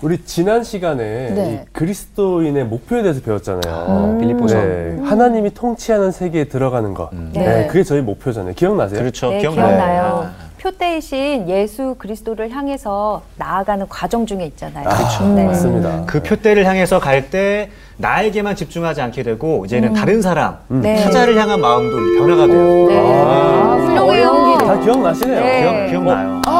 우리 지난 시간에 네. 이 그리스도인의 목표에 대해서 배웠잖아요. 어, 빌립보서. 네, 하나님이 통치하는 세계에 들어가는 것. 음. 네. 네. 그게 저희 목표잖아요. 기억나세요? 그렇죠. 네, 기억나요. 기억나요. 아. 표대이신 예수 그리스도를 향해서 나아가는 과정 중에 있잖아요. 그렇죠. 네. 맞습니다. 그 표대를 향해서 갈 때 나에게만 집중하지 않게 되고 이제는 다른 사람, 네. 타자를 향한 마음도 변화가 돼요. 네. 아, 아, 훌륭해요. 다 기억나시네요. 네. 기억, 기억나요. 아,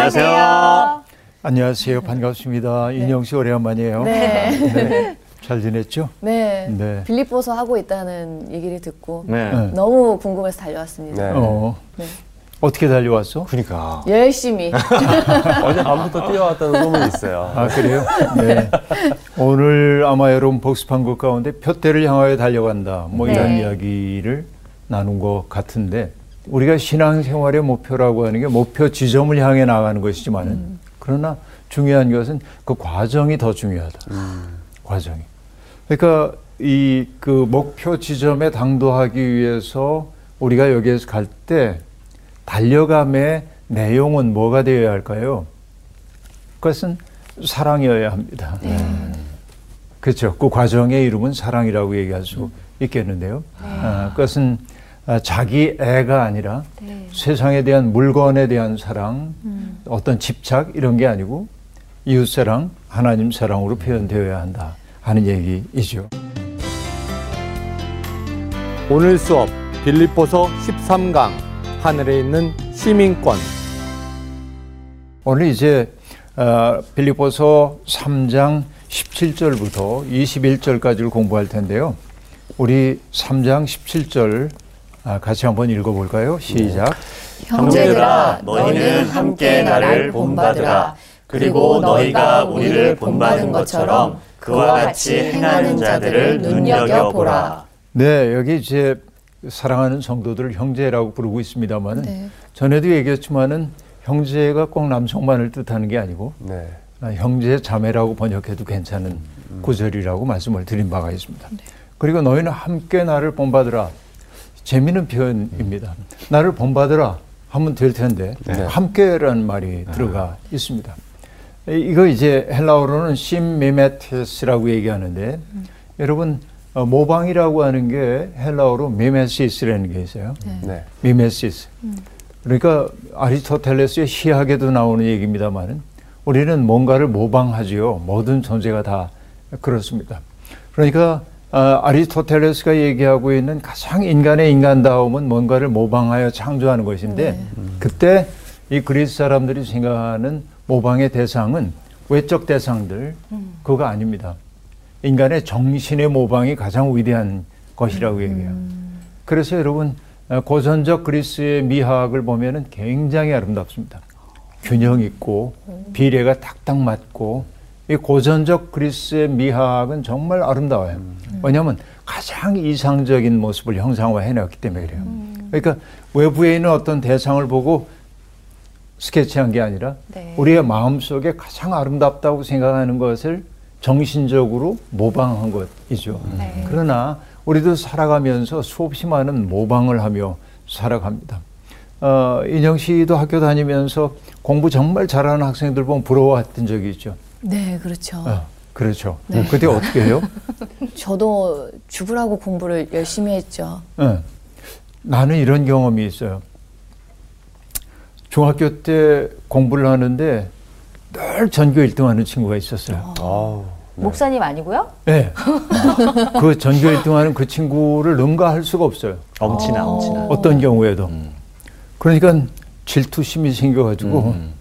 안녕하세요. 안녕하세요. 안녕하세요. 반갑습니다. 인영 씨 오래간만이에요. 네. 네. 잘 지냈죠? 네. 네. 빌립보서 하고 있다는 얘기를 듣고 네. 네. 너무 궁금해서 달려왔습니다. 네. 어. 네. 어떻게 달려왔어? 그러니까. 열심히. 어제 밤부터 뛰어왔다는 소문이 있어요. 아, 그래요? 네. 오늘 아마 여러분 복습한 것 가운데 표대를 향하여 달려간다. 뭐 네. 이런 이야기를 나눈 것 같은데 우리가 신앙생활의 목표라고 하는 게 목표 지점을 향해 나가는 것이지만은 그러나 중요한 것은 그 과정이 더 중요하다. 과정이. 그러니까 이 그 목표 지점에 당도하기 위해서 우리가 여기에서 갈 때 달려감의 내용은 뭐가 되어야 할까요? 그것은 사랑이어야 합니다. 그렇죠. 그 과정의 이름은 사랑이라고 얘기할 수 있겠는데요. 아, 그것은 아, 자기 애가 아니라 네. 세상에 대한 물건에 대한 사랑, 어떤 집착 이런 게 아니고 이웃 사랑, 하나님 사랑으로 표현되어야 한다 하는 얘기이죠. 오늘 수업 빌립보서 13강 하늘에 있는 시민권 오늘 이제 어, 빌립보서 3장 17절부터 21절까지를 공부할 텐데요. 우리 3장 17절 아, 같이 한번 읽어볼까요? 시작. 형제들아 너희는 함께 나를 본받으라 그리고 너희가 우리를 본받은 것처럼 그와 같이 행하는 자들을 눈여겨 보라 네, 여기 이제 사랑하는 성도들을 형제라고 부르고 있습니다만은 네. 전에도 얘기했지만은 형제가 꼭 남성만을 뜻하는 게 아니고 네. 아, 형제 자매라고 번역해도 괜찮은 구절이라고 말씀을 드린 바가 있습니다. 그리고 너희는 함께 나를 본받으라. 재미있는 표현입니다. 나를 본받으라 하면 될 텐데 네. 함께라는 말이 들어가 있습니다. 이- 이거 이제 헬라어로는 심미메테스라고 얘기하는데 여러분 어, 모방이라고 하는 게 헬라어로 미메시스라는 게 있어요. 네. 미메시스. 그러니까 아리스토텔레스의 시학에도 나오는 얘기입니다만은 우리는 뭔가를 모방하지요. 모든 존재가 다 그렇습니다. 그러니까 아, 아리스토텔레스가 얘기하고 있는 가장 인간의 인간다움은 뭔가를 모방하여 창조하는 것인데 그때 이 그리스 사람들이 생각하는 모방의 대상은 외적 대상들 그거 아닙니다. 인간의 정신의 모방이 가장 위대한 것이라고 얘기해요. 그래서 여러분 어, 고전적 그리스의 미학을 보면은 굉장히 아름답습니다. 균형 있고 비례가 딱딱 맞고 이 고전적 그리스의 미학은 정말 아름다워요. 왜냐하면 가장 이상적인 모습을 형상화해놨기 때문에 그래요. 그러니까 외부에 있는 어떤 대상을 보고 스케치한 게 아니라 네. 우리의 마음 속에 가장 아름답다고 생각하는 것을 정신적으로 모방한 것이죠. 네. 그러나 우리도 살아가면서 수없이 많은 모방을 하며 살아갑니다. 어, 인영 씨도 학교 다니면서 공부 정말 잘하는 학생들 보면 부러워했던 적이 있죠. 네, 그렇죠. 어, 그렇죠. 그때 어떻게 해요? 저도 죽으라고 공부를 열심히 했죠. 예. 나는 이런 경험이 있어요. 중학교 때 공부를 하는데 늘 전교 1등 하는 친구가 있었어요. 아우. 네. 목사님 아니고요? 네. 그 전교 1등 하는 그 친구를 능가할 수가 없어요. 엄친아, 엄친아. 어떤 경우에도. 음. 그러니까 질투심이 생겨가지고 음.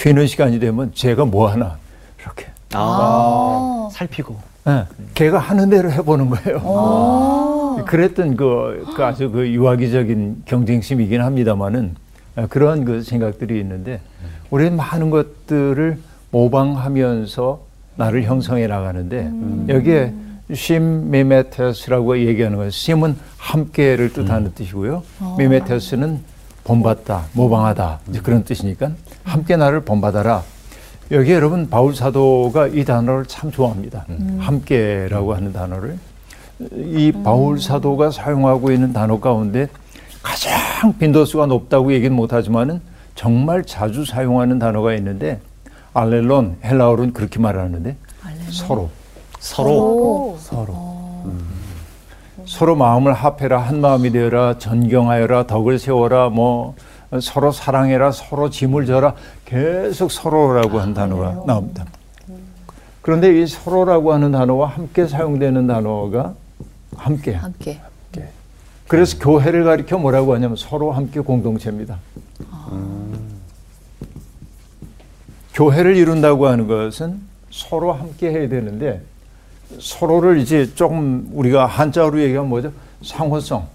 쉬는 시간이 되면 제가 뭐 하나 이렇게 아, 살피고. 예, 걔가 하는 대로 해보는 거예요. 오. 그랬던 그, 그 아주 그 유아기적인 경쟁심이긴 합니다만은 아, 그런 그 생각들이 있는데 우리는 많은 것들을 모방하면서 나를 형성해 나가는데 여기에 심 미메테스라고 얘기하는 거예요. 심은 함께를 뜻하는 뜻이고요. 미메테스는 본받다, 모방하다 이제 그런 뜻이니까 함께 나를 본받아라. 여기 여러분 바울 사도가 이 단어를 참 좋아합니다. 함께라고 하는 단어를. 이 바울 사도가 사용하고 있는 단어 가운데 가장 빈도수가 높다고 얘기는 못하지만은 정말 자주 사용하는 단어가 있는데 알렐론 헬라어로는 그렇게 말하는데 서로. 서로. 서로. 서로 마음을 합해라 한 마음이 되어라 전경하여라 덕을 세워라 뭐 서로 사랑해라 서로 짐을 져라 계속 서로라고 한 단어가 나옵니다. 그런데 이 서로라고 하는 단어와 함께 사용되는 단어가 함께. 함께. 그래서 교회를 가리켜 뭐라고 하냐면 서로 함께 공동체입니다. 교회를 이룬다고 하는 것은 서로 함께 해야 되는데 서로를 이제 조금 우리가 한자로 얘기하면 뭐죠? 상호성.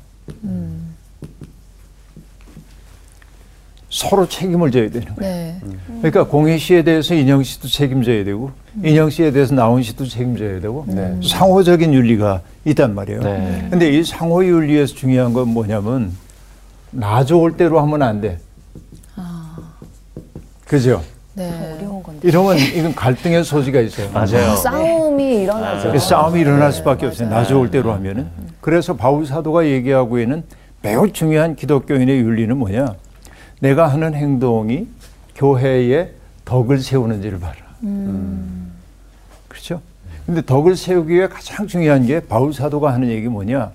서로 책임을 져야 되는 거예요. 네. 그러니까 공희 씨에 대해서 인영 씨도 책임져야 되고 인영 씨에 대해서 나온 씨도 책임져야 되고 네. 상호적인 윤리가 있단 말이에요. 네. 근데 이 상호 윤리에서 중요한 건 뭐냐면 나 좋을 대로 하면 안 돼. 그죠? 네. 어려운 건데. 이러면 이건 갈등의 소지가 있어요. 맞아요. 싸움이 일어나죠. 그 싸움이 일어날 네, 수밖에 없어요. 맞아요. 나 좋을 대로 하면은. 그래서 바울 사도가 얘기하고 있는 매우 중요한 기독교인의 윤리는 뭐냐? 내가 하는 행동이 교회에 덕을 세우는지를 봐라. 그렇죠? 근데 덕을 세우기 위해 가장 중요한 게 바울 사도가 하는 얘기 뭐냐?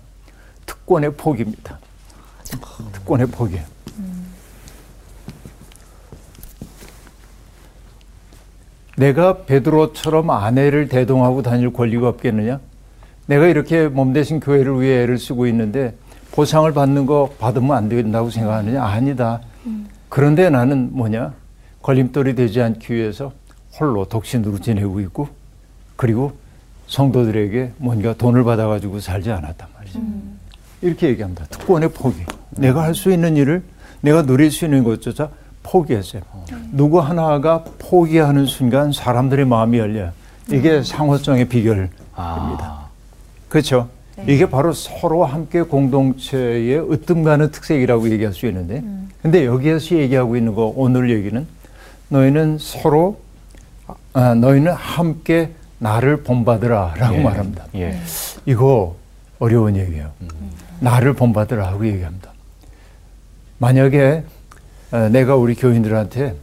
특권의 포기입니다. 특권의 포기. 내가 베드로처럼 아내를 대동하고 다닐 권리가 없겠느냐? 내가 이렇게 몸 대신 교회를 위해 애를 쓰고 있는데 보상을 받는 거 받으면 안 된다고 생각하느냐? 아니다. 그런데 나는 뭐냐? 걸림돌이 되지 않기 위해서 홀로 독신으로 지내고 있고 그리고 성도들에게 뭔가 돈을 받아가지고 살지 않았단 말이죠. 이렇게 얘기합니다. 특권의 포기. 내가 할 수 있는 일을 내가 누릴 수 있는 것조차 포기했어요. 누구 하나가 포기하는 순간 사람들의 마음이 열려요. 이게 상호성의 비결입니다. 아. 그렇죠. 이게 바로 서로 함께 공동체의 으뜸가는 특색이라고 얘기할 수 있는데, 근데 여기에서 얘기하고 있는 거 오늘 얘기는 너희는 서로 아, 너희는 함께 나를 본받으라라고 예. 말합니다. 예. 이거 어려운 얘기예요. 나를 본받으라 하고 얘기합니다. 만약에 어, 내가 우리 교인들한테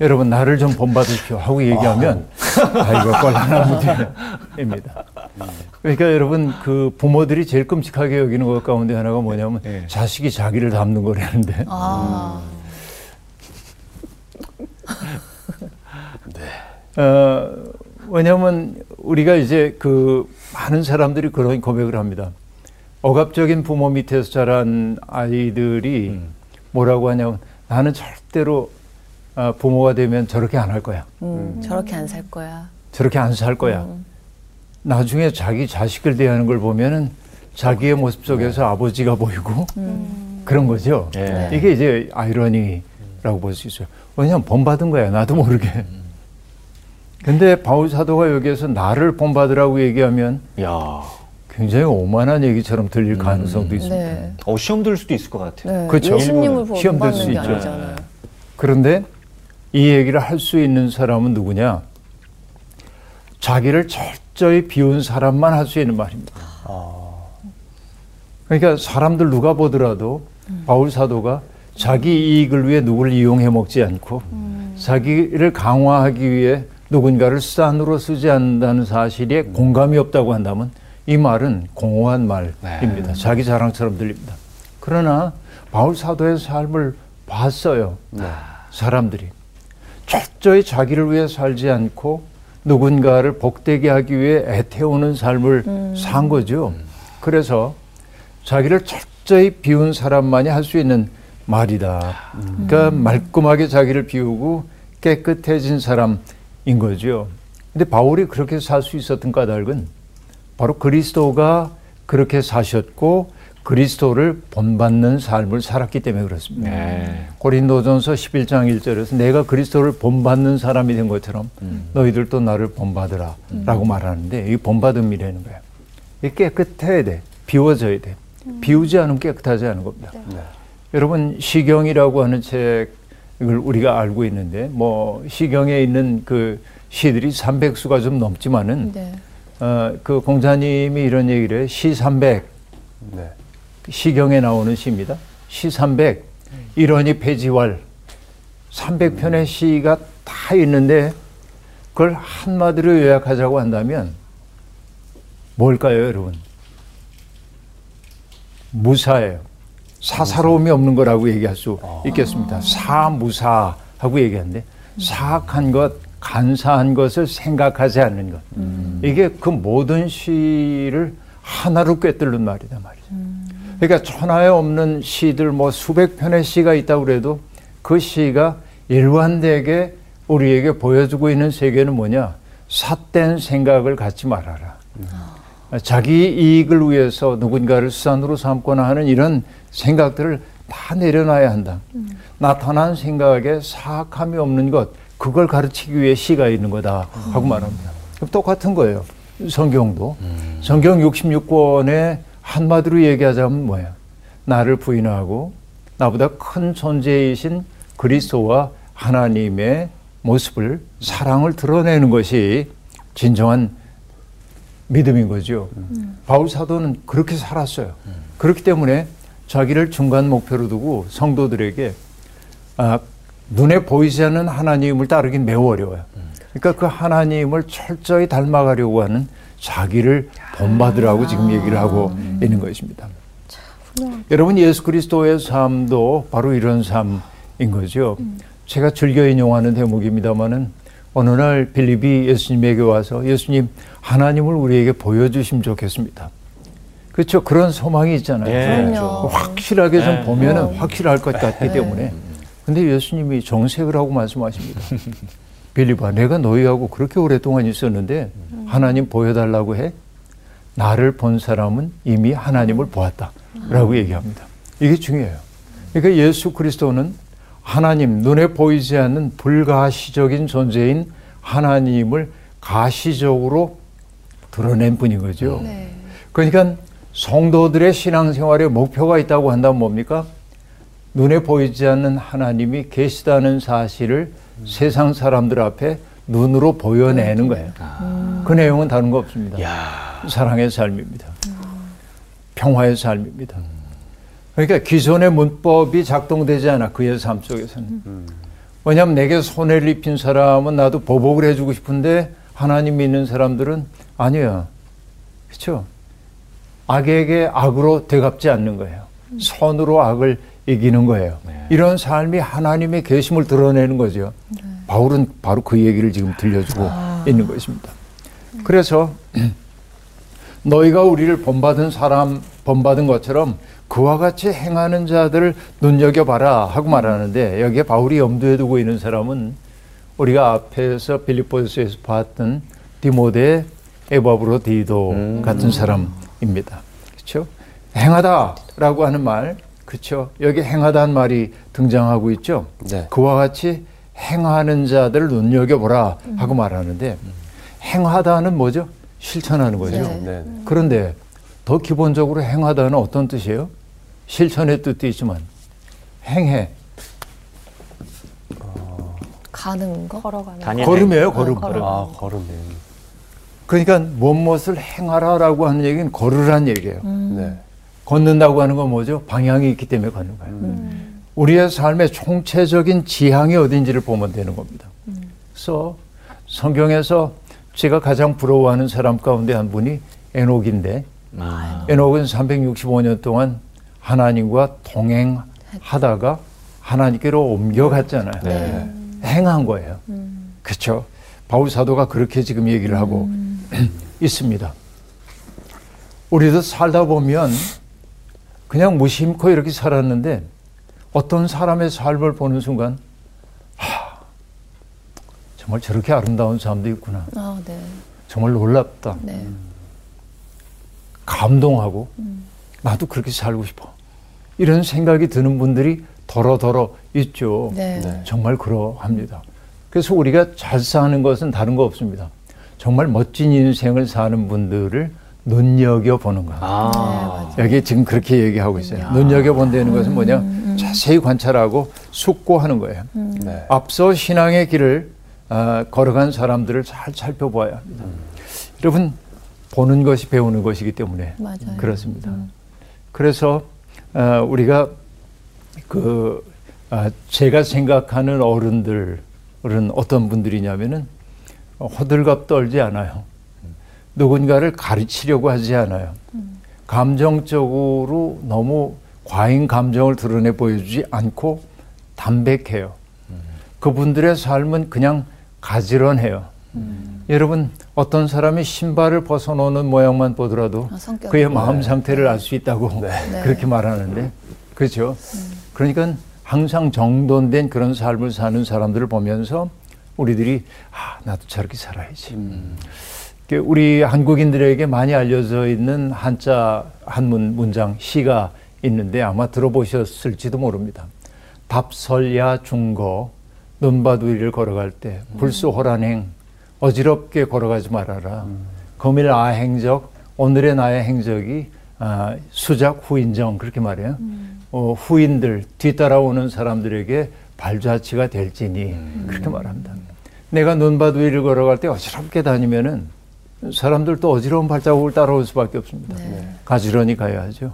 여러분 나를 좀 본받으십시오 하고 얘기하면 아 이거 곤란한 문제입니다. 그러니까 여러분 그 부모들이 제일 끔찍하게 여기는 것 가운데 하나가 뭐냐면 예. 자식이 자기를 닮는 거라는데 아, 어, 왜냐하면 우리가 이제 그 많은 사람들이 그런 고백을 합니다. 억압적인 부모 밑에서 자란 아이들이 뭐라고 하냐면 나는 절대로 아, 부모가 되면 저렇게 안 할 거야. 음, 저렇게 안 살 거야. 저렇게 안 살 거야. 나중에 자기 자식을 대하는 걸 보면은 자기의 모습 속에서 아버지가 보이고 그런 거죠. 예. 이게 이제 아이러니라고 볼 수 있어요. 왜냐하면 본받은 거야. 나도 모르게. 근데 바울 사도가 여기에서 나를 본받으라고 얘기하면 야. 굉장히 오만한 얘기처럼 들릴 가능성도 있습니다. 네. 어, 시험 들 수도 있을 것 같아요. 네. 그렇죠. 예수님을 시험 될수 있죠. 아니잖아요. 그런데 이 얘기를 할 수 있는 사람은 누구냐? 자기를 철저히 비운 사람만 할 수 있는 말입니다. 그러니까 사람들 누가 보더라도 바울 사도가 자기 이익을 위해 누구를 이용해 먹지 않고 자기를 강화하기 위해 누군가를 수단으로 쓰지 않는다는 사실에 공감이 없다고 한다면 이 말은 공허한 말입니다. 자기 자랑처럼 들립니다. 그러나 바울 사도의 삶을 봤어요. 사람들이 철저히 자기를 위해 살지 않고 누군가를 복되게 하기 위해 애태우는 삶을 산 거죠. 그래서 자기를 철저히 비운 사람만이 할 수 있는 말이다. 그러니까 말끔하게 자기를 비우고 깨끗해진 사람인 거죠. 근데 바울이 그렇게 살 수 있었던 까닭은 바로 그리스도가 그렇게 사셨고 그리스도를 본받는 삶을 살았기 때문에 그렇습니다. 네. 고린도전서 11장 1절에서 내가 그리스도를 본받는 사람이 된 것처럼 너희들도 나를 본받으라 라고 말하는데 이 본받음이라는 거예요. 이 깨끗해야 돼. 비워져야 돼. 비우지 않으면 깨끗하지 않은 겁니다. 여러분 시경이라고 하는 책을 우리가 알고 있는데 뭐 시경에 있는 그 시들이 300수가 좀 넘지만은 네. 어, 그 공자님이 이런 얘기를 해요. 시 300. 네. 시경에 나오는 시입니다. 시 300. 이러니 폐지왈. 300편의 시가 다 있는데 그걸 한마디로 요약하자고 한다면 뭘까요, 여러분? 무사예요. 사사로움이 없는 거라고 얘기할 수 있겠습니다. 사무사하고 얘기하는데 사악한 것, 간사한 것을 생각하지 않는 것. 이게 그 모든 시를 하나로 꿰뚫는 말이다 말이죠. 그러니까 천하에 없는 시들 뭐 수백 편의 시가 있다고 그래도 그 시가 일관되게 우리에게 보여주고 있는 세계는 뭐냐? 삿된 생각을 갖지 말아라. 자기 이익을 위해서 누군가를 수단으로 삼거나 하는 이런 생각들을 다 내려놔야 한다. 나타난 생각에 사악함이 없는 것, 그걸 가르치기 위해 시가 있는 거다 하고 말합니다. 똑같은 거예요. 성경도. 성경 66권에 한마디로 얘기하자면 뭐야? 나를 부인하고 나보다 큰 존재이신 그리스도와 하나님의 모습을 사랑을 드러내는 것이 진정한 믿음인 거죠. 바울 사도는 그렇게 살았어요. 그렇기 때문에 자기를 중간 목표로 두고 성도들에게 아, 눈에 보이지 않는 하나님을 따르긴 매우 어려워요. 그러니까 그 하나님을 철저히 닮아가려고 하는 자기를 본받으라고 지금 얘기를 하고 있는 것입니다. 여러분 예수 그리스도의 삶도 바로 이런 삶인 거죠. 제가 즐겨 인용하는 대목입니다만은 어느 날 빌립이 예수님에게 와서 예수님 하나님을 우리에게 보여주시면 좋겠습니다. 그렇죠. 그런 소망이 있잖아요. 예. 확실하게 좀 네. 보면은 확실할 것 같기 때문에. 근데 예수님이 정색을 하고 말씀하십니다. 빌립아, 내가 너희하고 그렇게 오랫동안 있었는데 하나님 보여달라고 해? 나를 본 사람은 이미 하나님을 보았다. 라고 얘기합니다. 이게 중요해요. 그러니까 예수 그리스도는 하나님, 눈에 보이지 않는 불가시적인 존재인 하나님을 가시적으로 드러낸 분인 거죠. 네. 그러니까 성도들의 신앙생활에 목표가 있다고 한다면 뭡니까? 눈에 보이지 않는 하나님이 계시다는 사실을 세상 사람들 앞에 눈으로 보여내는 거예요. 그 내용은 다른 거 없습니다. 사랑의 삶입니다. 평화의 삶입니다. 그러니까 기존의 문법이 작동되지 않아 그의 삶 속에서는. 왜냐하면 내게 손해를 입힌 사람은 나도 보복을 해주고 싶은데 하나님 믿는 사람들은 아니야. 그렇죠? 악에게 악으로 되갚지 않는 거예요. 선으로 악을 이기는 거예요. 이런 삶이 하나님의 계심을 드러내는 거죠. 바울은 바로 그 얘기를 지금 들려주고 있는 것입니다. 그래서 너희가 우리를 본받은 사람 본받은 것처럼 그와 같이 행하는 자들을 눈여겨봐라 하고 말하는데 여기에 바울이 염두에 두고 있는 사람은 우리가 앞에서 빌립보스에서 봤던 디모데 에바브로 디도 같은 사람입니다. 그렇죠? 행하다라고 하는 말, 그렇죠? 여기 행하다는 말이 등장하고 있죠. 네. 그와 같이 행하는 자들을 눈여겨보라 하고 말하는데 행하다는 뭐죠? 실천하는 거죠. 네. 네. 그런데 더 기본적으로 행하다는 어떤 뜻이에요? 실천의 뜻도 있지만 행해 가는 거? 걸어가는 다니는 걸음이에요 걸음. 걸음. 아, 걸음이. 그러니까 무엇을 행하라라고 하는 얘기는 걸으란 얘기예요. 네. 걷는다고 하는 건 뭐죠? 방향이 있기 때문에 걷는 거예요. 우리의 삶의 총체적인 지향이 어딘지를 보면 되는 겁니다. 그래서 성경에서 제가 가장 부러워하는 사람 가운데 한 분이 에녹인데 아. 에녹은 365년 동안 하나님과 동행하다가 하나님께로 옮겨갔잖아요. 네. 행한 거예요. 그렇죠. 바울 사도가 그렇게 지금 얘기를 하고 있습니다. 우리도 살다 보면 그냥 무심코 이렇게 살았는데 어떤 사람의 삶을 보는 순간 하, 정말 저렇게 아름다운 사람도 있구나. 아, 네. 정말 놀랍다. 네. 감동하고 나도 그렇게 살고 싶어. 이런 생각이 드는 분들이 더러더러 있죠. 네. 네. 정말 그러합니다. 그래서 우리가 잘 사는 것은 다른 거 없습니다. 정말 멋진 인생을 사는 분들을 눈여겨 보는 거. 아. 여기 지금 그렇게 얘기하고 있어요. 눈여겨 본다는 것은 뭐냐? 자세히 관찰하고 숙고하는 거예요. 네. 앞서 신앙의 길을 아, 걸어간 사람들을 잘 살펴봐야 합니다. 여러분 보는 것이 배우는 것이기 때문에 맞아요. 그렇습니다. 그래서 어, 우리가 그 아, 제가 생각하는 어른들은 어떤 분들이냐면은 호들갑 떨지 않아요. 누군가를 가르치려고 하지 않아요. 감정적으로 너무 과잉 감정을 드러내 보여주지 않고 담백해요. 그분들의 삶은 그냥 가지런해요. 여러분 어떤 사람이 신발을 벗어놓는 모양만 보더라도 아. 그의 마음 상태를 알 수 있다고 네. 그렇게 말하는데 그렇죠. 그러니까 항상 정돈된 그런 삶을 사는 사람들을 보면서 우리들이 아 나도 저렇게 살아야지. 그 우리 한국인들에게 많이 알려져 있는 한자 한문 문장 시가 있는데 아마 들어보셨을지도 모릅니다. 답설야 중거 눈바두 위를 걸어갈 때 불수호란행 어지럽게 걸어가지 말아라. 거밀 아행적 오늘의 나의 행적이 아, 수작 후인정 그렇게 말해요. 어, 후인들 뒤따라오는 사람들에게 발자취가 될지니 그렇게 말합니다. 내가 눈바두 위를 걸어갈 때 어지럽게 다니면은 사람들도 어지러운 발자국을 따라올 수밖에 없습니다. 가지런히 가야 하죠.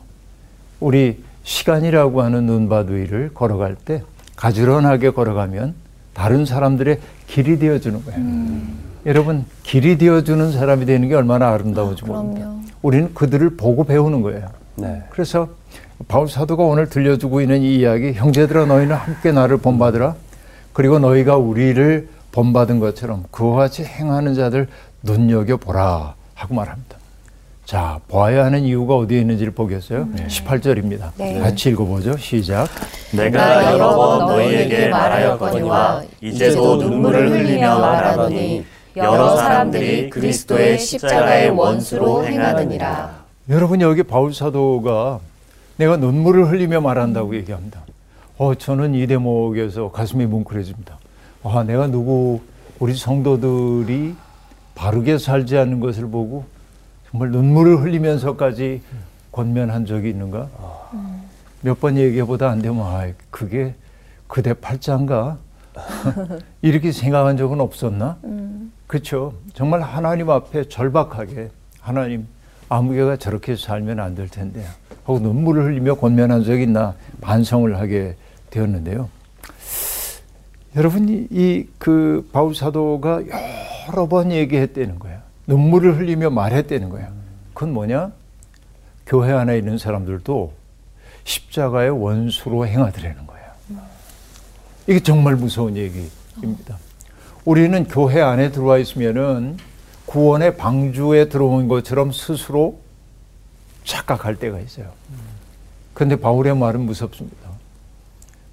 우리 시간이라고 하는 눈바두 위를 걸어갈 때 가지런하게 걸어가면 다른 사람들의 길이 되어주는 거예요. 여러분 길이 되어주는 사람이 되는 게 얼마나 아름다운지 모릅니다. 그럼요. 우리는 그들을 보고 배우는 거예요. 네. 그래서 바울 사도가 오늘 들려주고 있는 이 이야기, 형제들아 너희는 함께 나를 본받으라. 그리고 너희가 우리를 본받은 것처럼 그와 같이 행하는 자들 눈여겨 보라 하고 말합니다. 자, 보아야 하는 이유가 어디에 있는지를 보겠어요? 18절입니다. 네. 같이 읽어보죠. 시작. 내가 여러 번 너희에게 말하였거니와 이제도 눈물을 흘리며 말하노니 여러 사람들이 그리스도의 십자가의 원수로 행하느니라. 여러분 여기 바울 사도가 내가 눈물을 흘리며 말한다고 얘기합니다. 어, 저는 이 대목에서 가슴이 뭉클해집니다. 아, 내가 누구 우리 성도들이 바르게 살지 않는 것을 보고 정말 눈물을 흘리면서까지 권면한 적이 있는가? 몇번 얘기해보다 안 되면 아, 그게 그대 팔자인가? 이렇게 생각한 적은 없었나? 그렇죠. 정말 하나님 앞에 절박하게 하나님 아무개가 저렇게 살면 안 될 텐데 하고 눈물을 흘리며 권면한 적이 있나 반성을 하게 되었는데요. 여러분 이 그 바울 사도가 여러 번 얘기했다는 거예요. 눈물을 흘리며 말했다는 거예요. 그건 뭐냐? 교회 안에 있는 사람들도 십자가의 원수로 행하더라는 거예요. 이게 정말 무서운 얘기입니다. 우리는 교회 안에 들어와 있으면은 구원의 방주에 들어온 것처럼 스스로 착각할 때가 있어요. 그런데 바울의 말은 무섭습니다.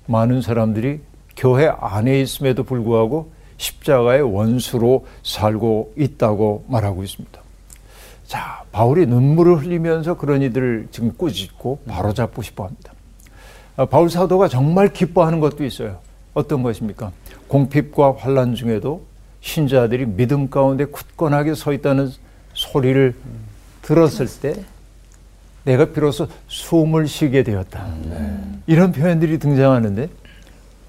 많은 사람들이 교회 안에 있음에도 불구하고 십자가의 원수로 살고 있다고 말하고 있습니다. 자, 바울이 눈물을 흘리면서 그런 이들을 지금 꾸짖고 바로잡고 싶어 합니다. 아, 바울 사도가 정말 기뻐하는 것도 있어요. 어떤 것입니까? 공핍과 환란 중에도 신자들이 믿음 가운데 굳건하게 서 있다는 소리를 들었을 때 내가 비로소 숨을 쉬게 되었다. 이런 표현들이 등장하는데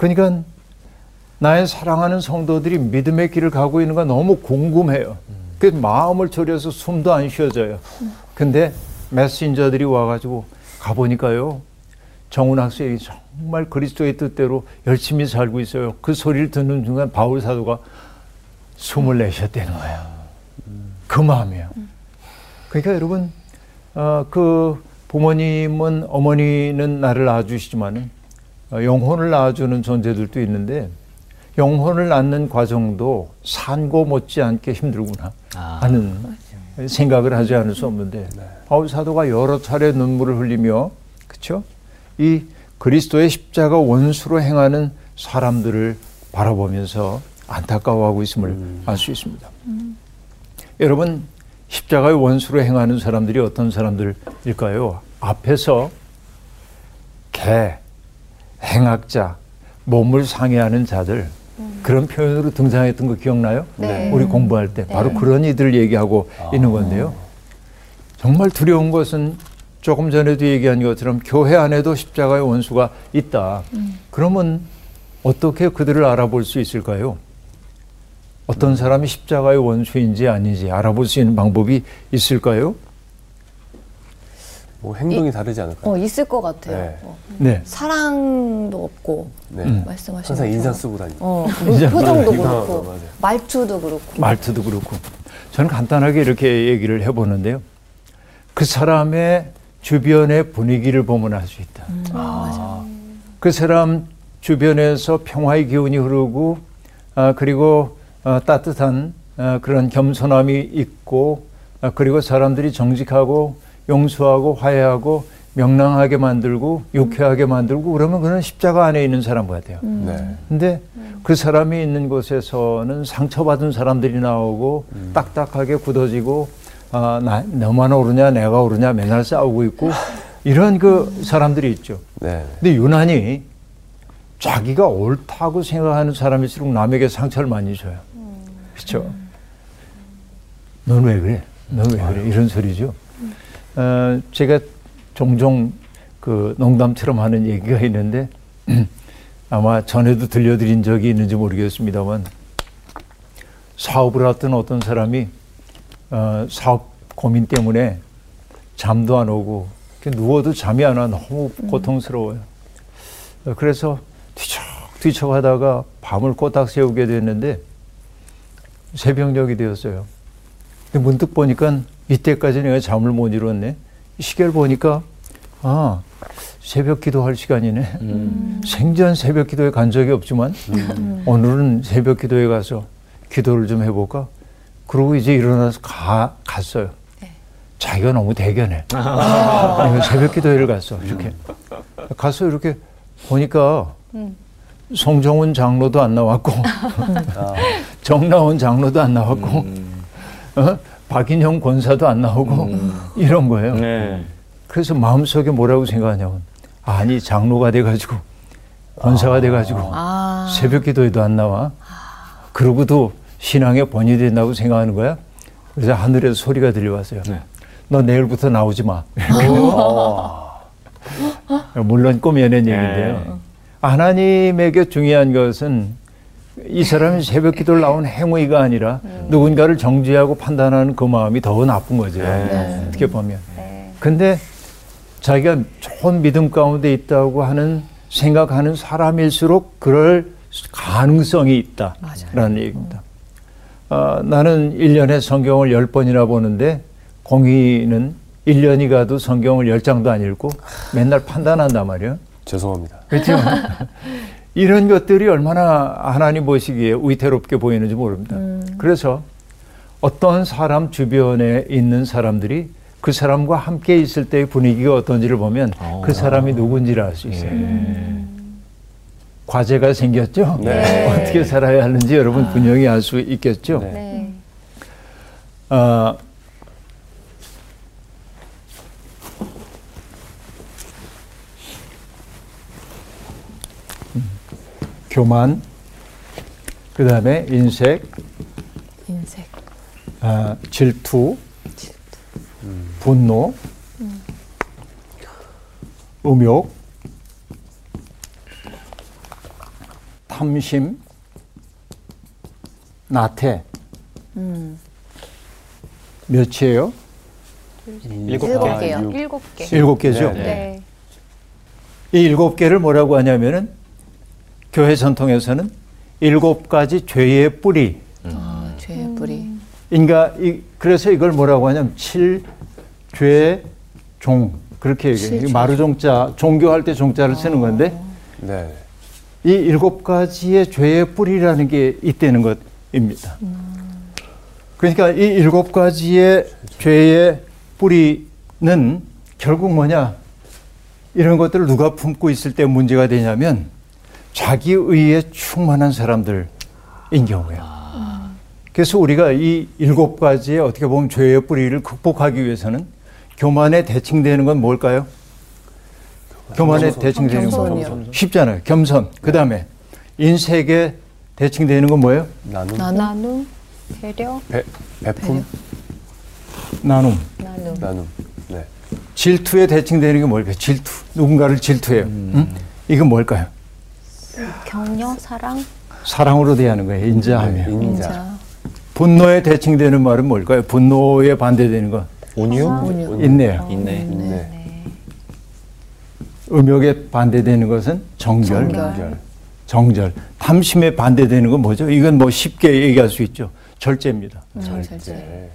그러니까 나의 사랑하는 성도들이 믿음의 길을 가고 있는 가 너무 궁금해요. 그래서 마음을 졸여서 숨도 안 쉬어져요. 근데 메신저들이 와가지고 가보니까요. 정훈 학생이 정말 그리스도의 뜻대로 열심히 살고 있어요. 그 소리를 듣는 순간 바울 사도가 숨을 내셨다는 거예요. 그 마음이에요. 그러니까 여러분, 어, 그 부모님은 어머니는 나를 낳아주시지만은 어, 영혼을 낳아주는 존재들도 있는데 영혼을 낳는 과정도 산고 못지않게 힘들구나 하는 생각을 하지 않을 수 없는데 바울 사도가 여러 차례 눈물을 흘리며 그렇죠? 이 그리스도의 십자가 원수로 행하는 사람들을 바라보면서 안타까워하고 있음을 알수 있습니다. 여러분 십자가의 원수로 행하는 사람들이 어떤 사람들일까요? 앞에서 개, 행악자, 몸을 상해하는 자들 그런 표현으로 등장했던 거 기억나요? 네. 우리 공부할 때 바로 그런 이들을 얘기하고 있는 건데요. 정말 두려운 것은 조금 전에도 얘기한 것처럼 교회 안에도 십자가의 원수가 있다. 그러면 어떻게 그들을 알아볼 수 있을까요? 어떤 사람이 십자가의 원수인지 아닌지 알아볼 수 있는 방법이 있을까요? 뭐 행동이 다르지 않을까요? 어, 있을 것 같아요. 네. 어. 네. 사랑도 없고 네. 음. 말씀하신 항상 것처럼. 인상 쓰고 다니고. 어, 그 표정도 그렇고 맞아요. 말투도 그렇고. 말투도 그렇고. 저는 간단하게 이렇게 얘기를 해보는데요. 그 사람의 주변의 분위기를 보면 알 수 있다. 그 사람 주변에서 평화의 기운이 흐르고, 아, 그리고 어, 따뜻한 어, 그런 겸손함이 있고, 아, 그리고 사람들이 정직하고 용서하고 화해하고 명랑하게 만들고 유쾌하게 만들고 그러면 그는 십자가 안에 있는 사람 같아요. 네. 근데 그 사람이 있는 곳에서는 상처받은 사람들이 나오고 딱딱하게 굳어지고 아, 나, 너만 오르냐 내가 오르냐 맨날 싸우고 있고 이런 그 사람들이 있죠. 네. 근데 유난히 자기가 옳다고 생각하는 사람일수록 남에게 상처를 많이 줘요. 그렇죠? 넌 왜 그래? 넌 왜 그래? 이런 소리죠. 어, 제가 종종 그 농담처럼 하는 얘기가 있는데 아마 전에도 들려드린 적이 있는지 모르겠습니다만 사업을 하던 어떤 사람이 어, 사업 고민 때문에 잠도 안 오고 누워도 잠이 안 와 너무 고통스러워요. 어, 그래서 뒤척뒤척 하다가 밤을 꼬딱 새우게 됐는데 새벽녘이 되었어요. 근데 문득 보니까 이때까지 내가 잠을 못 이뤘네. 시계를 보니까 아 새벽 기도할 시간이네. 생전 새벽 기도에 간 적이 없지만 오늘은 새벽 기도에 가서 기도를 좀 해볼까. 그러고 이제 일어나서 가 갔어요. 자기가 너무 대견해. 내가 새벽 기도회를 갔어. 이렇게 가서 이렇게 보니까 송정훈 장로도 안 나왔고 아, 정나온 장로도 안 나왔고 어? 박인영 권사도 안 나오고 이런 거예요. 네. 그래서 마음속에 뭐라고 생각하냐면 아니 장로가 돼가지고 권사가 돼가지고 아. 새벽 기도에도 안 나와. 그러고도 신앙에 본이 된다고 생각하는 거야. 그래서 하늘에서 소리가 들려왔어요. 네. 너 내일부터 나오지 마. 물론 꾸며낸 얘기인데요. 하나님에게 중요한 것은 이 사람이 새벽 기도를 나온 행위가 아니라 누군가를 정죄하고 판단하는 그 마음이 더 나쁜 거죠. 네. 어떻게 보면. 근데 자기가 좋은 믿음 가운데 있다고 하는 생각하는 사람일수록 그럴 가능성이 있다라는 얘기입니다. 어, 나는 1년에 성경을 10번이나 보는데 공의는 1년이 가도 성경을 10장도 안 읽고 맨날 판단한단 말이에요. 죄송합니다. 그렇죠? 이런 것들이 얼마나 하나님 보시기에 위태롭게 보이는지 모릅니다. 그래서 어떤 사람 주변에 있는 사람들이 그 사람과 함께 있을 때의 분위기가 어떤지를 보면 그 사람이 누군지를 알 수 있어요. 과제가 생겼죠? 네. 어떻게 살아야 하는지 여러분 분명히 알 수 있겠죠? 네. 네. 교만, 그 다음에 인색, 인색. 아, 질투, 분노, 음욕, 탐심, 나태. 몇이에요? 일곱 일곱 개. 개요. 육. 일곱 개. 일곱 개죠. 네, 네. 이 일곱 개를 뭐라고 하냐면은 교회 전통에서는 일곱 가지 죄의 뿌리. 아, 죄의 뿌리. 인가 이 그래서 이걸 뭐라고 하냐면 칠죄 종 그렇게 얘기해요. 마루종자 종교할 때 종자를 쓰는 건데 네. 이 일곱 가지의 죄의 뿌리라는 게 있다는 것입니다. 그러니까 이 일곱 가지의 죄의 뿌리는 결국 뭐냐? 이런 것들을 누가 품고 있을 때 문제가 되냐면 자기 의에 충만한 사람들인 경우야. 그래서 우리가 이 일곱 가지의 어떻게 보면 죄의 뿌리를 극복하기 위해서는 교만에 대칭되는 건 뭘까요? 교만에 겸손. 대칭되는 건 겸손이요. 쉽잖아요. 겸손. 그 다음에 인색에 대칭되는 건 뭐예요? 나눔, 나눔. 배려, 배, 배품, 나눔. 나눔. 나눔. 네. 질투에 대칭되는 게 뭘까요? 질투. 누군가를 질투해요. 응? 이건 뭘까요? 격려, 사랑, 사랑으로 대하는 거예요. 인자하며. 네, 인자. 인자. 분노에 대칭되는 말은 뭘까요? 분노에 반대되는 거 온유? 온유. 있네요. 있네. 네. 음욕에 반대되는 것은 정결. 정결. 정절. 탐심에 반대되는 건 뭐죠? 이건 뭐 쉽게 얘기할 수 있죠. 절제입니다. 음, 절제.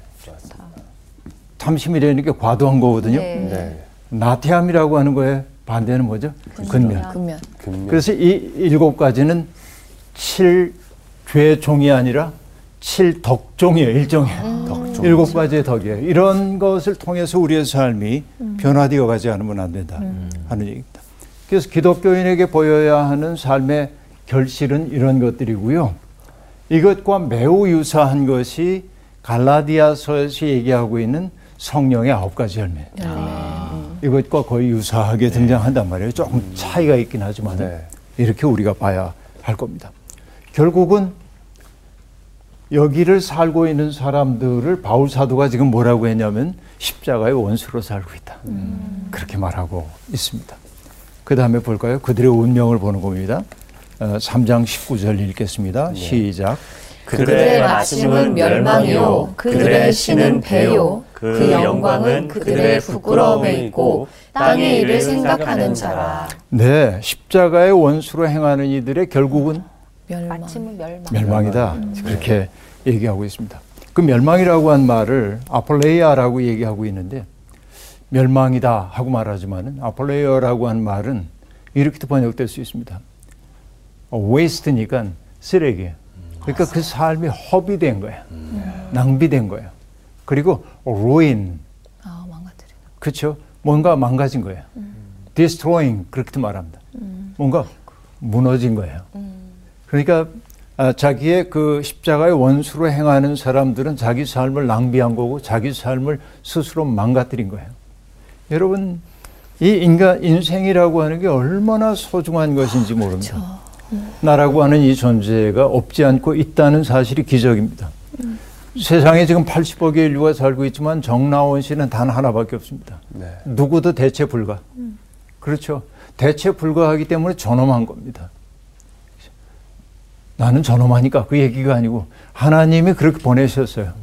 탐심이라는 게 과도한 거거든요. 네. 네. 나태함이라고 하는 거에 반대는 뭐죠? 근면. 근면. 금면. 그래서 이 일곱 가지는 칠 죄종이 아니라 칠 덕종이에요. 일종이에요. 덕종. 일곱 가지의 덕이에요. 이런 것을 통해서 우리의 삶이 변화되어 가지 않으면 안 된다 하는 얘기입니다. 그래서 기독교인에게 보여야 하는 삶의 결실은 이런 것들이고요. 이것과 매우 유사한 것이 갈라디아서에서 얘기하고 있는 성령의 아홉 가지 열매. 이것과 거의 유사하게 등장한단 말이에요. 조금 차이가 있긴 하지만 네. 이렇게 우리가 봐야 할 겁니다. 결국은 여기를 살고 있는 사람들을 바울 사도가 지금 뭐라고 했냐면 십자가의 원수로 살고 있다. 그렇게 말하고 있습니다. 그 다음에 볼까요? 그들의 운명을 보는 겁니다. 어, 3장 19절 읽겠습니다. 시작. 그들의 마침은 멸망이요 그들의 신은 배요 그 영광은 그들의 부끄러움에 있고 땅의 일을 생각하는 자라 네, 십자가의 원수로 행하는 이들의 결국은 멸망. 마침은 멸망. 멸망 이다. 그렇게 얘기하고 있습니다. 그 멸망이라고 한 말을 아폴레이아라고 얘기하고 있는데 멸망이다 하고 말하지만은 아폴레이아라고 한 말은 이렇게도 번역될 수 있습니다. 웨이스트니까 쓰레기. 그러니까 그 삶이 허비된 거야. 낭비된 거야. 그리고 ruin. 아, 망가뜨리는. 그렇죠? 뭔가 망가진 거예요. destroying 그렇게 말합니다. 뭔가 무너진 거예요. 그러니까 아, 자기의 그 십자가의 원수로 행하는 사람들은 자기 삶을 낭비한 거고 자기 삶을 스스로 망가뜨린 거예요. 여러분 이 인간 인생이라고 하는 게 얼마나 소중한 것인지 모릅니다. 나라고 하는 이 존재가 없지 않고 있다는 사실이 기적입니다. 세상에 지금 80억의 인류가 살고 있지만 정나원 씨는 단 하나밖에 없습니다. 네. 누구도 대체 불가. 그렇죠. 대체 불가하기 때문에 존엄한 겁니다. 나는 존엄하니까 그 얘기가 아니고 하나님이 그렇게 보내셨어요.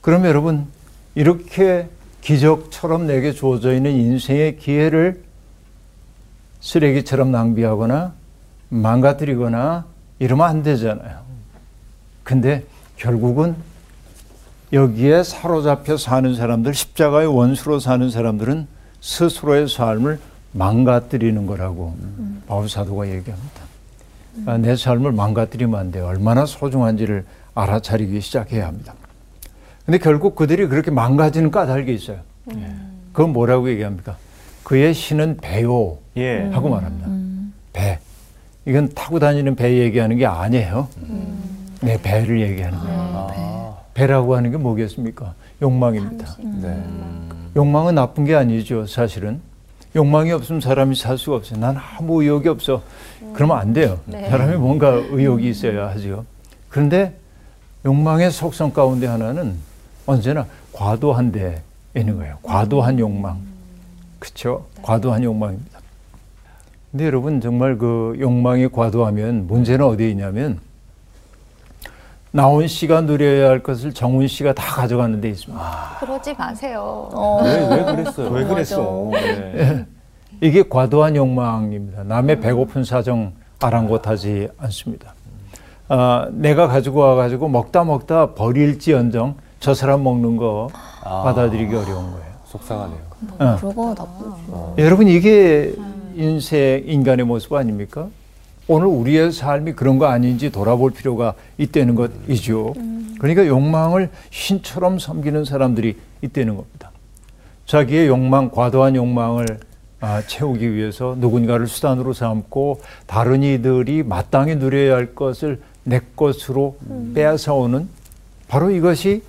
그럼 여러분 이렇게 기적처럼 내게 주어져 있는 인생의 기회를 쓰레기처럼 낭비하거나 망가뜨리거나 이러면 안 되잖아요. 근데 결국은 여기에 사로잡혀 사는 사람들, 십자가의 원수로 사는 사람들은 스스로의 삶을 망가뜨리는 거라고 바울 사도가 얘기합니다. 아, 내 삶을 망가뜨리면 안 돼요. 얼마나 소중한지를 알아차리기 시작해야 합니다. 근데 결국 그들이 그렇게 망가지는 까닭이 있어요. 그건 뭐라고 얘기합니까? 그의 신은 배요 예. 하고 말합니다. 배. 이건 타고 다니는 배 얘기하는 게 아니에요. 내 배를 얘기하는 거예요. 아, 배 라고 하는 게 뭐겠습니까? 욕망입니다. 네. 욕망은 나쁜 게 아니죠, 사실은. 욕망이 없으면 사람이 살 수가 없어요. 난 아무 의욕이 없어. 그러면 안 돼요. 네. 사람이 뭔가 의욕이 있어야 하죠. 그런데 욕망의 속성 가운데 하나는 언제나 과도한 데 있는 거예요. 과도한 욕망. 그렇죠? 과도한 욕망입니다. 근데 여러분 정말 그 욕망이 과도하면 문제는 어디에 있냐면 나온 씨가 누려야 할 것을 정훈 씨가 다 가져가는 데 있습니다. 그러지 마세요. 어. 왜, 왜 그랬어요? 왜 그랬어? 네. 이게 과도한 욕망입니다. 남의 배고픈 사정 아랑곳하지 않습니다. 아, 내가 가지고 와가지고 먹다 먹다 버릴지언정 저 사람 먹는 거 아. 받아들이기 어려운 거예요. 속상하네요. 어. 그러고 나쁘죠. 여러분 이게 인생 인간의 모습 아닙니까? 오늘 우리의 삶이 그런 거 아닌지 돌아볼 필요가 있다는 것이죠. 그러니까 욕망을 신처럼 섬기는 사람들이 있다는 겁니다. 자기의 욕망, 과도한 욕망을 아, 채우기 위해서 누군가를 수단으로 삼고 다른 이들이 마땅히 누려야 할 것을 내 것으로 빼앗아오는 바로 이것이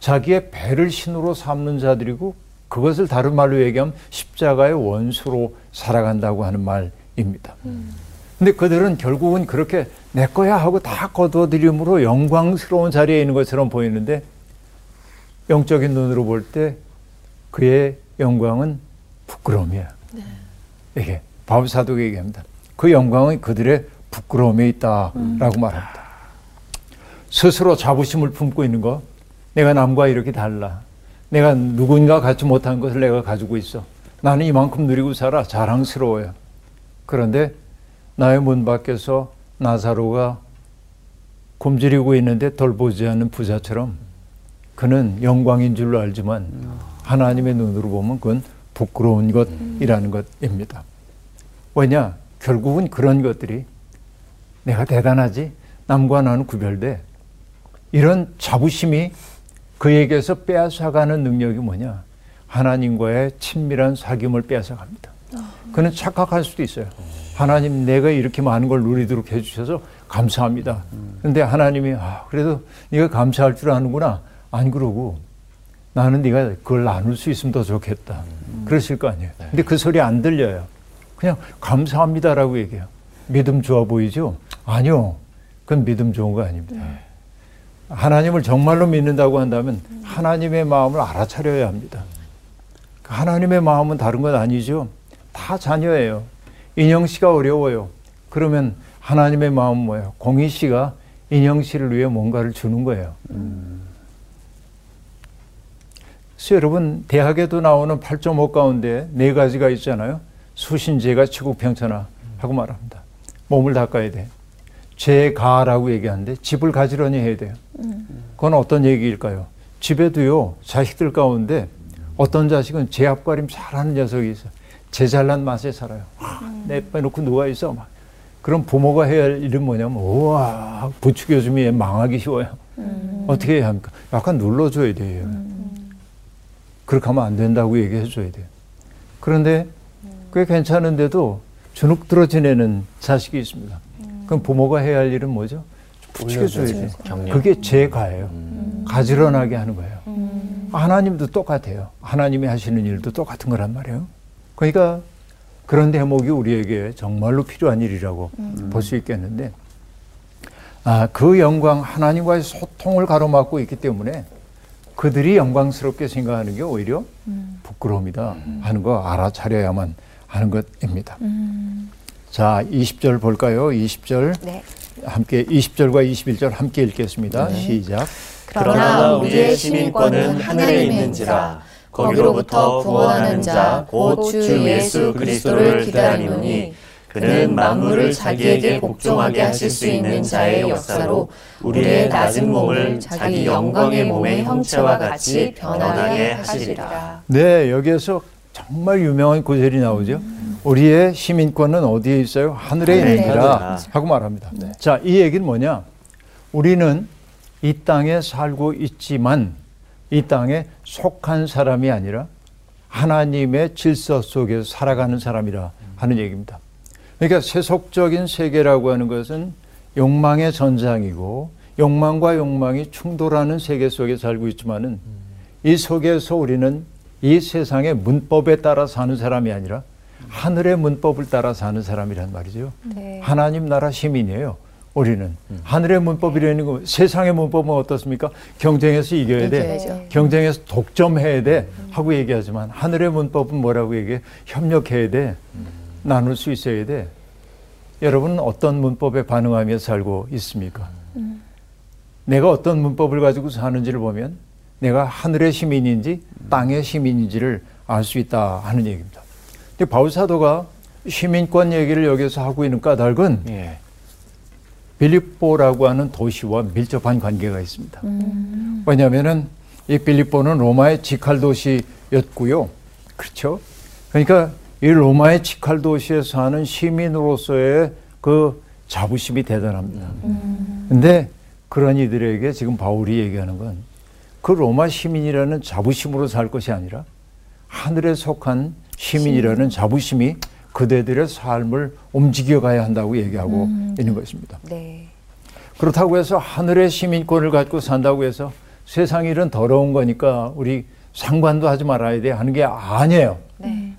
자기의 배를 신으로 삼는 자들이고 그것을 다른 말로 얘기하면 십자가의 원수로 살아간다고 하는 말입니다. 근데 그들은 결국은 그렇게 내 거야 하고 다 거둬들임으로 영광스러운 자리에 있는 것처럼 보이는데 영적인 눈으로 볼 때 그의 영광은 부끄러움이야. 이게 바울 사도가 얘기합니다. 그 영광은 그들의 부끄러움에 있다라고 말합니다. 스스로 자부심을 품고 있는 거, 내가 남과 이렇게 달라. 내가 누군가 갖지 못한 것을 내가 가지고 있어. 나는 이만큼 누리고 살아 자랑스러워요. 그런데 나의 문 밖에서 나사로가 굶주리고 있는데 돌보지 않는 부자처럼 그는 영광인 줄로 알지만 하나님의 눈으로 보면 그건 부끄러운 것이라는 것입니다. 왜냐? 결국은 그런 것들이 내가 대단하지 남과 나는 구별돼 이런 자부심이 그에게서 빼앗아가는 능력이 뭐냐? 하나님과의 친밀한 사귐을 빼앗아갑니다. 그는 착각할 수도 있어요. 하나님 내가 이렇게 많은 걸 누리도록 해주셔서 감사합니다. 근데 하나님이 아 그래도 네가 감사할 줄 아는구나. 안 그러고 나는 네가 그걸 나눌 수 있으면 더 좋겠다. 그러실 거 아니에요. 근데 그 소리 안 들려요. 그냥 감사합니다라고 얘기해요. 믿음 좋아 보이죠? 아니요. 그건 믿음 좋은 거 아닙니다. 하나님을 정말로 믿는다고 한다면 하나님의 마음을 알아차려야 합니다. 하나님의 마음은 다른 건 아니죠. 다 자녀예요. 인형 씨가 어려워요. 그러면 하나님의 마음은 뭐예요? 공희 씨가 인형 씨를 위해 뭔가를 주는 거예요. 그래서 여러분 대학에도 나오는 8.5 가운데 네 가지가 있잖아요. 수신제가 치국평천하 하고 말합니다. 몸을 닦아야 돼. 제가라고 얘기하는데 집을 가지런히 해야 돼요. 그건 어떤 얘기일까요? 집에도요 자식들 가운데 어떤 자식은 제 앞가림 잘하는 녀석이 있어. 제 잘난 맛에 살아요. 내 빼놓고 누가 있어 막. 그럼 부모가 해야 할 일은 뭐냐면 우와 부추겨 주면 얘 망하기 쉬워요. 어떻게 해야 합니까? 약간 눌러줘야 돼요. 그렇게 하면 안 된다고 얘기해 줘야 돼요. 그런데 꽤 괜찮은데도 주눅 들어 지내는 자식이 있습니다. 그럼 부모가 해야 할 일은 뭐죠? 부추겨줘야. 격려. 그게 제가예요. 가지런하게 하는 거예요. 하나님도 똑같아요. 하나님이 하시는 일도 똑같은 거란 말이에요. 그러니까 그런 대목이 우리에게 정말로 필요한 일이라고 볼수 있겠는데, 아, 그 영광, 하나님과의 소통을 가로막고 있기 때문에 그들이 영광스럽게 생각하는 게 오히려 부끄러움이다 하는 거 알아차려야만 하는 것입니다. 자, 20절 볼까요? 20절 네. 함께 20절과 21절 함께 읽겠습니다. 시작. 그러나 우리의 시민권은 하늘에 있는지라 거기로부터 구원하는 자 곧 주 예수 그리스도를 기다리노니 그는 만물을 자기에게 복종하게 하실 수 있는 자의 역사로 우리의 낮은 몸을 자기 영광의 몸의 형체와 같이 변하게 하시리라. 네, 여기에서 정말 유명한 구절이 나오죠. 우리의 시민권은 어디에 있어요? 하늘에 있느니라. 하고 말합니다. 자, 이 얘기는 뭐냐? 우리는 이 땅에 살고 있지만 이 땅에 속한 사람이 아니라 하나님의 질서 속에서 살아가는 사람이라 하는 얘기입니다. 그러니까 세속적인 세계라고 하는 것은 욕망의 전장이고 욕망과 욕망이 충돌하는 세계 속에 살고 있지만은 이 속에서 우리는 이 세상의 문법에 따라 사는 사람이 아니라 하늘의 문법을 따라 사는 사람이란 말이죠. 네. 하나님 나라 시민이에요. 우리는 하늘의 문법이라는 거 세상의 문법은 어떻습니까? 경쟁해서 이겨야 돼. 이겨야죠. 경쟁해서 독점해야 돼 하고 얘기하지만 하늘의 문법은 뭐라고 얘기해? 협력해야 돼. 나눌 수 있어야 돼. 여러분은 어떤 문법에 반응하며 살고 있습니까? 내가 어떤 문법을 가지고 사는지를 보면 내가 하늘의 시민인지 땅의 시민인지를 알 수 있다 하는 얘기입니다. 바울 사도가 시민권 얘기를 여기서 하고 있는 까닭은 예. 빌립보라고 하는 도시와 밀접한 관계가 있습니다. 왜냐하면은 이 빌립보는 로마의 직할 도시였고요. 그렇죠? 그러니까 이 로마의 직할 도시에 사는 시민으로서의 그 자부심이 대단합니다. 근데 그런 이들에게 지금 바울이 얘기하는 건 그 로마 시민이라는 자부심으로 살 것이 아니라 하늘에 속한 시민이라는 자부심이 그대들의 삶을 움직여 가야 한다고 얘기하고 있는 것입니다. 네. 그렇다고 해서 하늘의 시민권을 갖고 산다고 해서 세상 일은 더러운 거니까 우리 상관도 하지 말아야 돼 하는 게 아니에요. 네.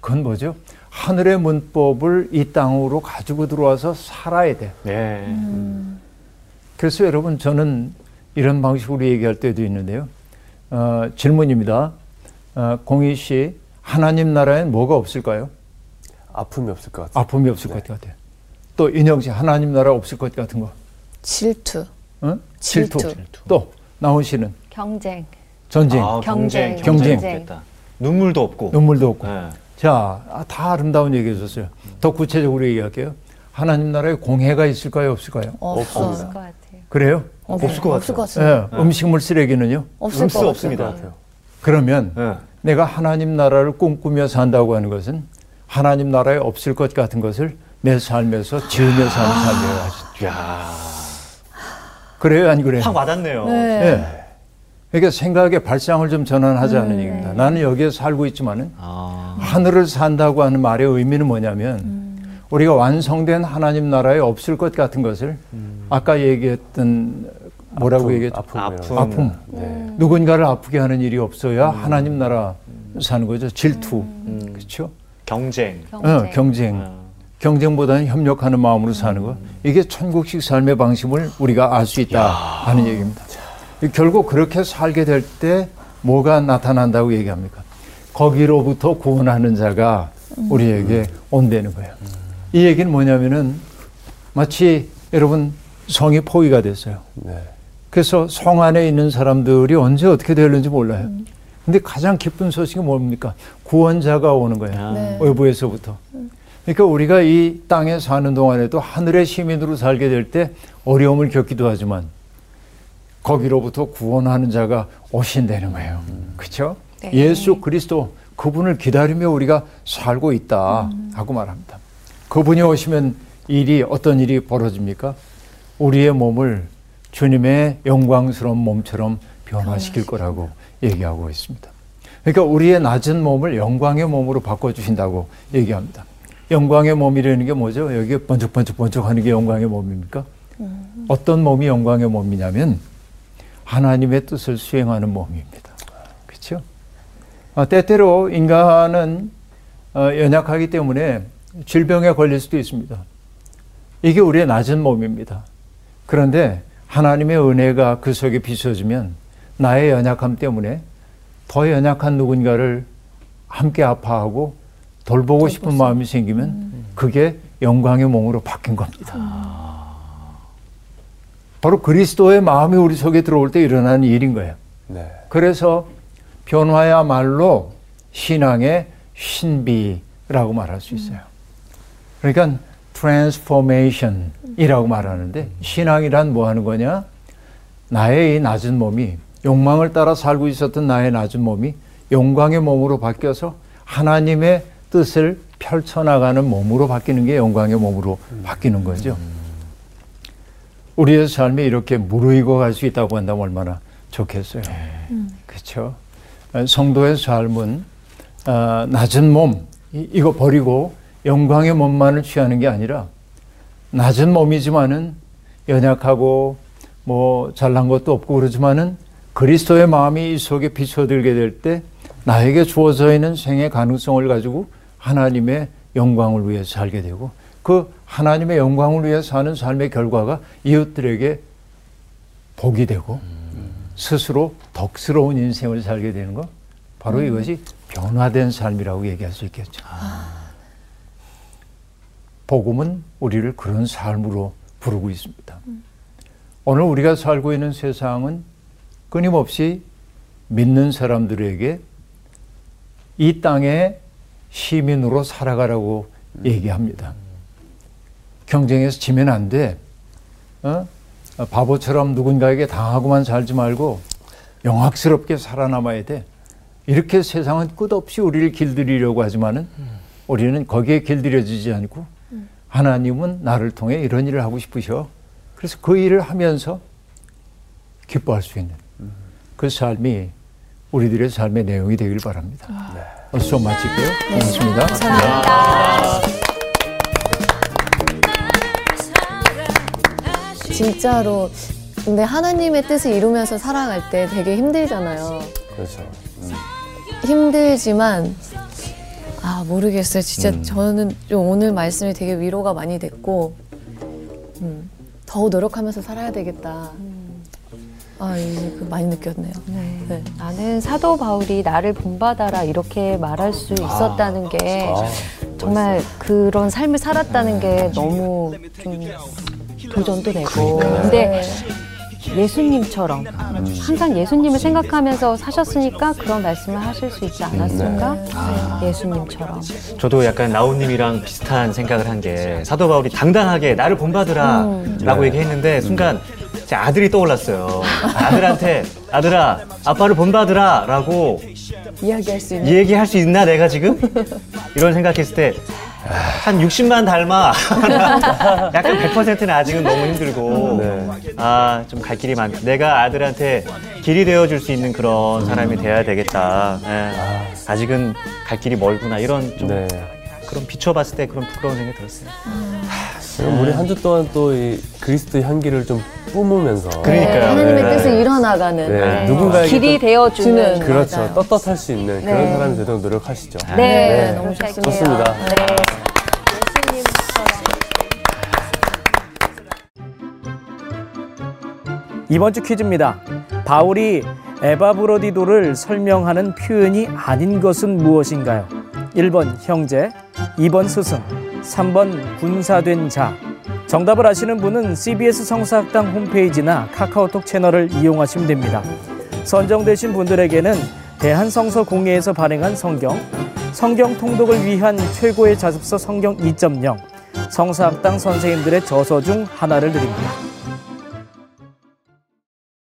그건 뭐죠? 하늘의 문법을 이 땅으로 가지고 들어와서 살아야 돼. 네. 그래서 여러분 저는 이런 방식으로 얘기할 때도 있는데요. 어, 질문입니다. 어, 공희 씨, 하나님 나라엔 뭐가 없을까요? 아픔이 없을 것 같아요. 아픔이 없을 것 같아요. 또 인영 씨, 하나님 나라 없을 것 같은 거. 질투. 어? 질투. 또 나훈 씨는 경쟁. 전쟁. 아, 경쟁. 경쟁. 경쟁. 눈물도 없고. 눈물도 없고. 네. 자, 아, 다 아름다운 얘기 해줬어요. 더 구체적으로 얘기할게요. 하나님 나라에 공해가 있을까요, 없을까요? 없을 것 같아요. 그래요? 없을 것 없을 것 예, 같아요. 음식물 쓰레기는요? 없을 음수 것 같아요. 없습니다. 그러면 네. 내가 하나님 나라를 꿈꾸며 산다고 하는 것은 하나님 나라에 없을 것 같은 것을 내 삶에서 지으며 사는 삶이에요. 야, 그래요, 안 그래요? 확 와닿네요. 네. 예. 그러니까 생각의 발상을 좀 전환하자는 음, 얘기입니다. 나는 여기에 살고 있지만은 아, 하늘을 산다고 하는 말의 의미는 뭐냐면 우리가 완성된 하나님 나라에 없을 것 같은 것을 아까 얘기했던 뭐라고 아픔, 얘기했죠? 아픔이라고. 아픔. 아픔. 네. 누군가를 아프게 하는 일이 없어야 하나님 나라 사는 거죠. 질투. 음. 그렇죠? 경쟁. 경쟁. 어, 경쟁. 어. 경쟁보다는 협력하는 마음으로 사는 것. 이게 천국식 삶의 방식을 우리가 알 수 있다 하는 얘기입니다. 결국 그렇게 살게 될 때 뭐가 나타난다고 얘기합니까? 거기로부터 구원하는 자가 우리에게 온다는 거예요. 이 얘기는 뭐냐면은 마치 여러분 성이 포위가 됐어요. 네. 그래서 성 안에 있는 사람들이 언제 어떻게 되는지 몰라요. 근데 가장 기쁜 소식이 뭡니까? 구원자가 오는 거예요. 아. 네. 외부에서부터. 그러니까 우리가 이 땅에 사는 동안에도 하늘의 시민으로 살게 될 때 어려움을 겪기도 하지만 거기로부터 구원하는 자가 오신다는 거예요. 그렇죠? 네. 예수 그리스도 그분을 기다리며 우리가 살고 있다 하고 말합니다. 그분이 오시면 일이 어떤 일이 벌어집니까? 우리의 몸을 주님의 영광스러운 몸처럼 변화시킬 거라고 얘기하고 있습니다. 그러니까 우리의 낮은 몸을 영광의 몸으로 바꿔주신다고 얘기합니다. 영광의 몸이라는 게 뭐죠? 여기 번쩍번쩍번쩍 하는 게 영광의 몸입니까? 어떤 몸이 영광의 몸이냐면 하나님의 뜻을 수행하는 몸입니다. 그렇죠? 아, 때때로 인간은 어, 연약하기 때문에 질병에 걸릴 수도 있습니다. 이게 우리의 낮은 몸입니다. 그런데 하나님의 은혜가 그 속에 비춰지면 나의 연약함 때문에 더 연약한 누군가를 함께 아파하고 돌보고 싶은 마음이 생기면 그게 영광의 몸으로 바뀐 겁니다. 바로 그리스도의 마음이 우리 속에 들어올 때 일어나는 일인 거예요. 네. 그래서 변화야말로 신앙의 신비라고 말할 수 있어요. 그러니까 transformation이라고 말하는데 신앙이란 뭐 하는 거냐? 나의 이 낮은 몸이 욕망을 따라 살고 있었던 나의 낮은 몸이 영광의 몸으로 바뀌어서 하나님의 뜻을 펼쳐나가는 몸으로 바뀌는 게 영광의 몸으로 바뀌는 거죠. 우리의 삶이 이렇게 무르익어 갈 수 있다고 한다면 얼마나 좋겠어요. 그렇죠. 성도의 삶은 아, 낮은 몸 이- 이거 버리고 영광의 몸만을 취하는 게 아니라 낮은 몸이지만은 연약하고 뭐 잘난 것도 없고 그러지만은 그리스도의 마음이 이 속에 비춰들게 될 때 나에게 주어져 있는 생의 가능성을 가지고 하나님의 영광을 위해 살게 되고 그 하나님의 영광을 위해 사는 삶의 결과가 이웃들에게 복이 되고 스스로 덕스러운 인생을 살게 되는 것 바로 이것이 변화된 삶이라고 얘기할 수 있겠죠. 복음은 우리를 그런 삶으로 부르고 있습니다. 오늘 우리가 살고 있는 세상은 끊임없이 믿는 사람들에게 이 땅의 시민으로 살아가라고 얘기합니다. 경쟁에서 지면 안 돼. 어? 바보처럼 누군가에게 당하고만 살지 말고 영악스럽게 살아남아야 돼. 이렇게 세상은 끝없이 우리를 길들이려고 하지만은 우리는 거기에 길들여지지 않고 하나님은 나를 통해 이런 일을 하고 싶으셔. 그래서 그 일을 하면서 기뻐할 수 있는 그 삶이 우리들의 삶의 내용이 되길 바랍니다. 어, 수업 마칠게요. 고맙습니다. 진짜로 근데 하나님의 뜻을 이루면서 살아갈 때 되게 힘들잖아요. 그렇죠. 음. 힘들지만 아 모르겠어요. 진짜 음. 저는 좀 오늘 말씀이 되게 위로가 많이 됐고 음, 더 노력하면서 살아야 되겠다. 아 이제 그 많이 느꼈네요. 네. 네. 나는 사도 바울이 나를 본받아라 이렇게 말할 수 있었다는 게 아, 정말 그런 삶을 살았다는 게 너무 좀 도전도 되고 근데 예수님처럼 항상 예수님을 생각하면서 사셨으니까 그런 말씀을 하실 수 있지 않았을까? 예수님처럼. 저도 약간 나우님이랑 비슷한 생각을 한 게 사도 바울이 당당하게 나를 본받으라 라고 얘기했는데 순간 제 아들이 떠올랐어요. 아들한테 아들아 아빠를 본받으라 라고 이야기할 수 있는. 얘기할 수 있나 내가 지금? 이런 생각했을 때 한 60만 닮아. 약간 100%는 아직은 너무 힘들고. 네. 아, 좀 갈 길이 많. 내가 아들한테 길이 되어줄 수 있는 그런 사람이 돼야 되겠다. 예. 아직은 갈 길이 멀구나. 이런 좀 네. 그런 비춰봤을 때 그런 부끄러운 생각이 들었어요. 그럼 우리 한 주 동안 또 이 그리스도의 향기를 좀 뿜으면서 그러니까요. 하나님의 네. 뜻을 이뤄나가는. 네. 누군가에게 길이 또- 되어주는. 주는. 그렇죠. 맞아요. 떳떳할 수 있는 그런 네. 사람이 되도록 노력하시죠. 네, 네, 너무 좋습니다. 좋습니다. 네. 이번 주 퀴즈입니다. 바울이 에바브로디도를 설명하는 표현이 아닌 것은 무엇인가요? 1번 형제, 2번 스승, 3번 군사된 자. 정답을 아시는 분은 CBS 성사학당 홈페이지나 카카오톡 채널을 이용하시면 됩니다. 선정되신 분들에게는 대한성서공회에서 발행한 성경, 성경 통독을 위한 최고의 자습서 성경 2.0, 성사학당 선생님들의 저서 중 하나를 드립니다.